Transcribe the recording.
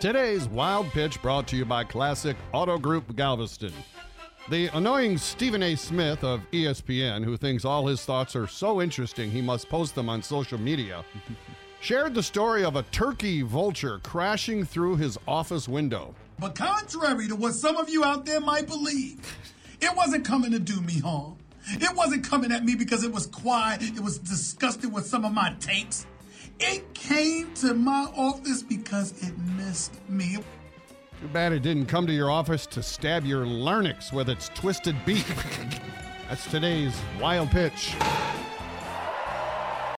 Today's Wild Pitch brought to you by Classic Auto Group Galveston. The annoying Stephen A. Smith of ESPN, who thinks all his thoughts are so interesting he must post them on social media, shared the story of a turkey vulture crashing through his office window. But contrary to what some of you out there might believe, it wasn't coming to do me harm. It wasn't coming at me because it was quiet, it was disgusted with some of my takes. It came to my office because it missed me. Too bad it didn't come to your office to stab your larynx with its twisted beak. That's today's Wild Pitch.